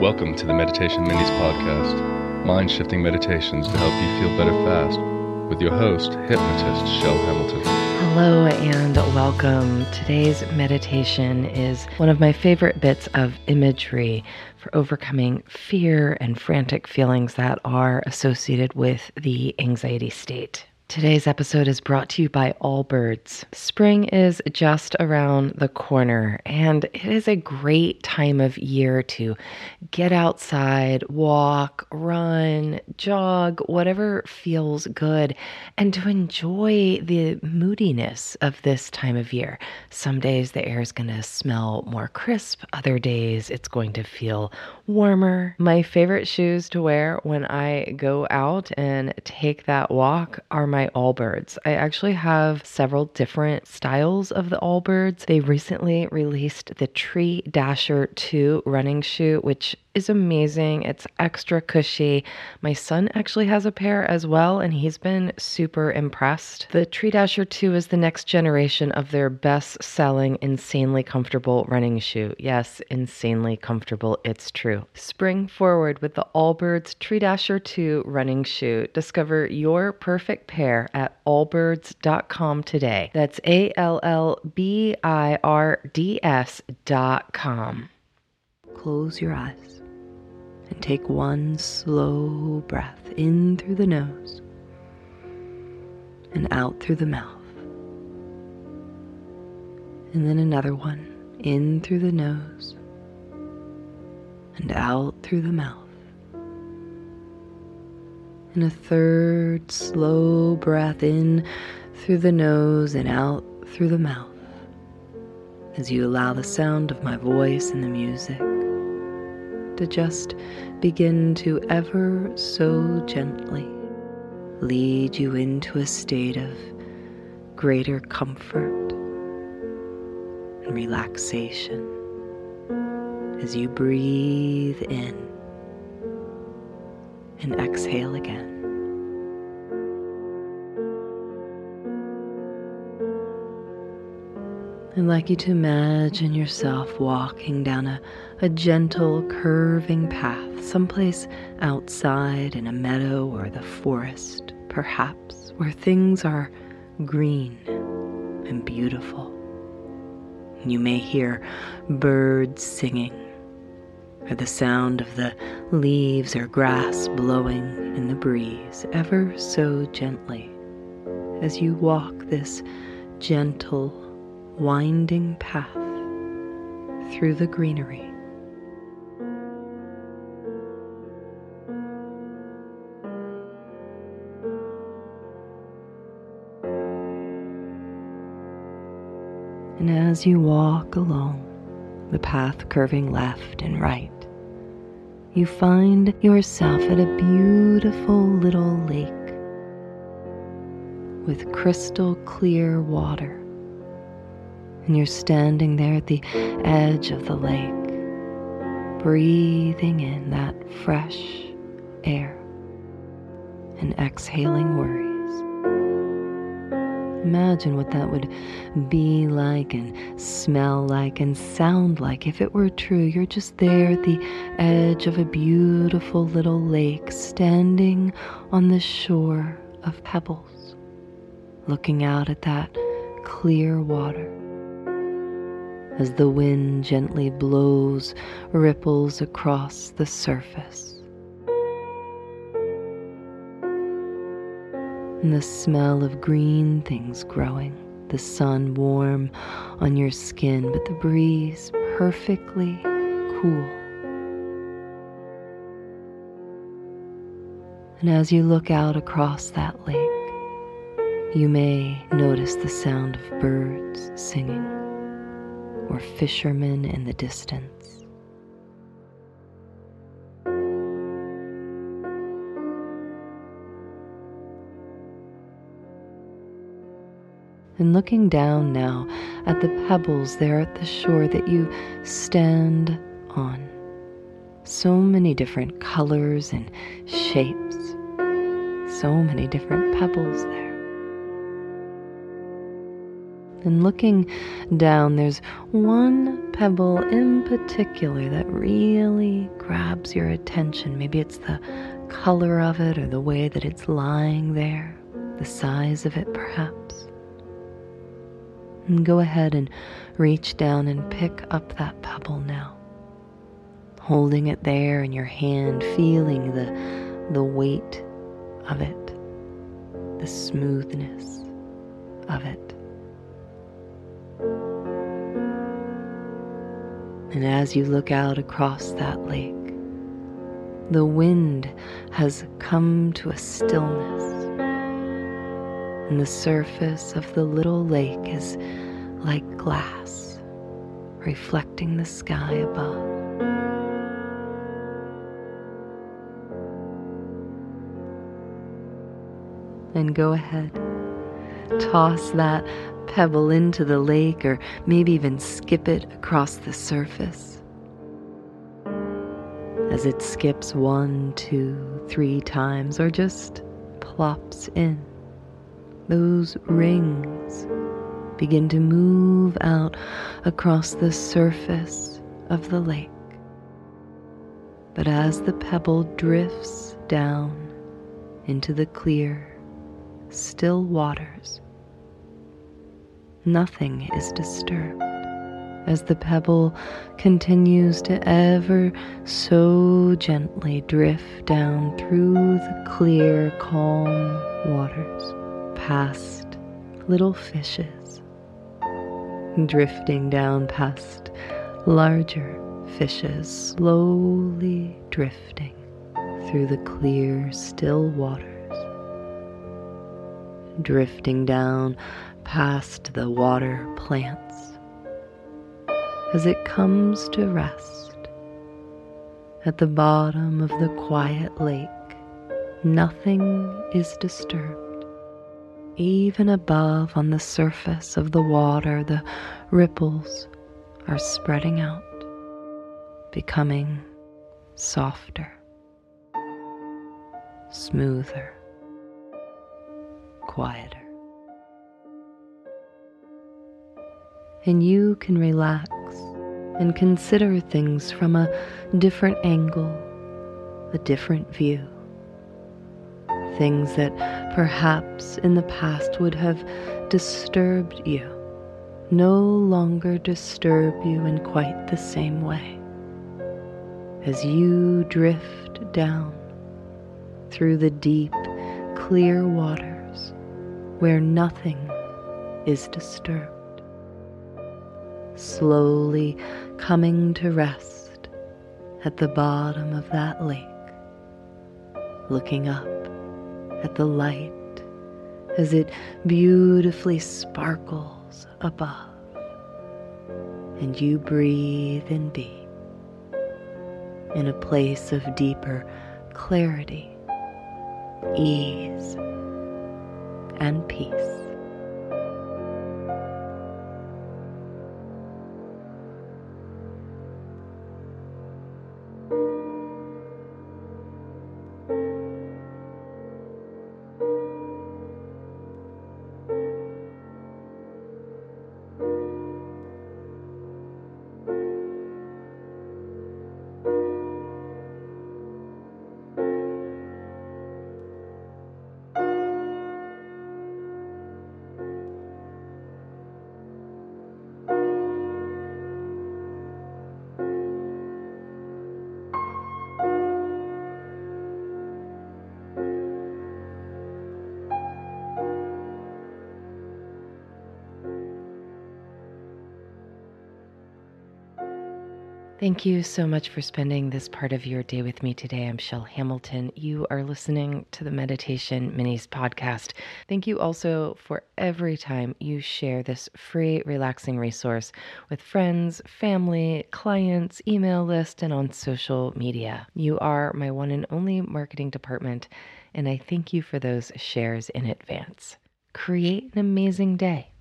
Welcome to the Meditation Minis podcast, mind shifting meditations to help you feel better fast, with your host, hypnotist Chel Hamilton. Hello and welcome. Today's meditation is one of my favorite bits of imagery for overcoming fear and frantic feelings that are associated with the anxiety state. Today's episode is brought to you by Allbirds. Spring is just around the corner, and it is a great time of year to get outside, walk, run, jog, whatever feels good, and to enjoy the moodiness of this time of year. Some days the air is going to smell more crisp, other days it's going to feel warmer. My favorite shoes to wear when I go out and take that walk are my Allbirds. I actually have several different styles of the Allbirds. They recently released the Tree Dasher 2 running shoe, which is amazing. It's extra cushy. My son actually has a pair as well, and he's been super impressed. The Tree Dasher 2 is the next generation of their best selling, insanely comfortable running shoe. Yes, insanely comfortable. It's true. Spring forward with the Allbirds Tree Dasher 2 running shoe. Discover your perfect pair at allbirds.com today. That's A L L B I R D S.com. Close your eyes and take one slow breath in through the nose and out through the mouth. And then another one in through the nose and out through the mouth. And a third slow breath in through the nose and out through the mouth as you allow the sound of my voice and the music to just begin to ever so gently lead you into a state of greater comfort and relaxation as you breathe in and exhale again. I'd like you to imagine yourself walking down a, a gentle, curving path, someplace outside in a meadow or the forest, perhaps, where things are green and beautiful. You may hear birds singing, or the sound of the leaves or grass blowing in the breeze ever so gently as you walk this gentle, winding path through the greenery. And as you walk along the path curving left and right, you find yourself at a beautiful little lake with crystal clear water and you're standing there at the edge of the lake, breathing in that fresh air and exhaling worries. Imagine what that would be like and smell like and sound like if it were true. You're just there at the edge of a beautiful little lake, standing on the shore of pebbles, looking out at that clear water as the wind gently blows ripples across the surface. And the smell of green things growing, the sun warm on your skin, but the breeze perfectly cool. And as you look out across that lake, you may notice the sound of birds singing or fishermen in the distance. And looking down now at the pebbles there at the shore that you stand on. So many different colors and shapes, so many different pebbles there. And looking down, there's one pebble in particular that really grabs your attention. Maybe it's the color of it or the way that it's lying there, the size of it, perhaps. And go ahead and reach down and pick up that pebble now. Holding it there in your hand, feeling the, the weight of it, the smoothness of it. And as you look out across that lake, the wind has come to a stillness, and the surface of the little lake is like glass, reflecting the sky above. And go ahead, toss that pebble into the lake, or maybe even skip it across the surface. As it skips one, two, three times, or just plops in, those rings begin to move out across the surface of the lake. But as the pebble drifts down into the clear, still waters, nothing is disturbed as the pebble continues to ever so gently drift down through the clear, calm waters, past little fishes, drifting down past larger fishes, slowly drifting through the clear, still waters, drifting down past the water plants as it comes to rest at the bottom of the quiet lake. Nothing is disturbed. Even above on the surface of the water, the ripples are spreading out, becoming softer, smoother, quieter. and you can relax and consider things from a different angle, a different view. Things that perhaps in the past would have disturbed you no longer disturb you in quite the same way. As you drift down through the deep, clear waters where nothing is disturbed slowly coming to rest at the bottom of that lake, looking up at the light as it beautifully sparkles above. And you breathe and be in a place of deeper clarity, ease, and peace. Thank you so much for spending this part of your day with me today. I'm Chel Hamilton. You are listening to the Meditation Minis podcast. Thank you also for every time you share this free, relaxing resource with friends, family, clients, email list, and on social media. You are my one and only marketing department, and I thank you for those shares in advance. Create an amazing day.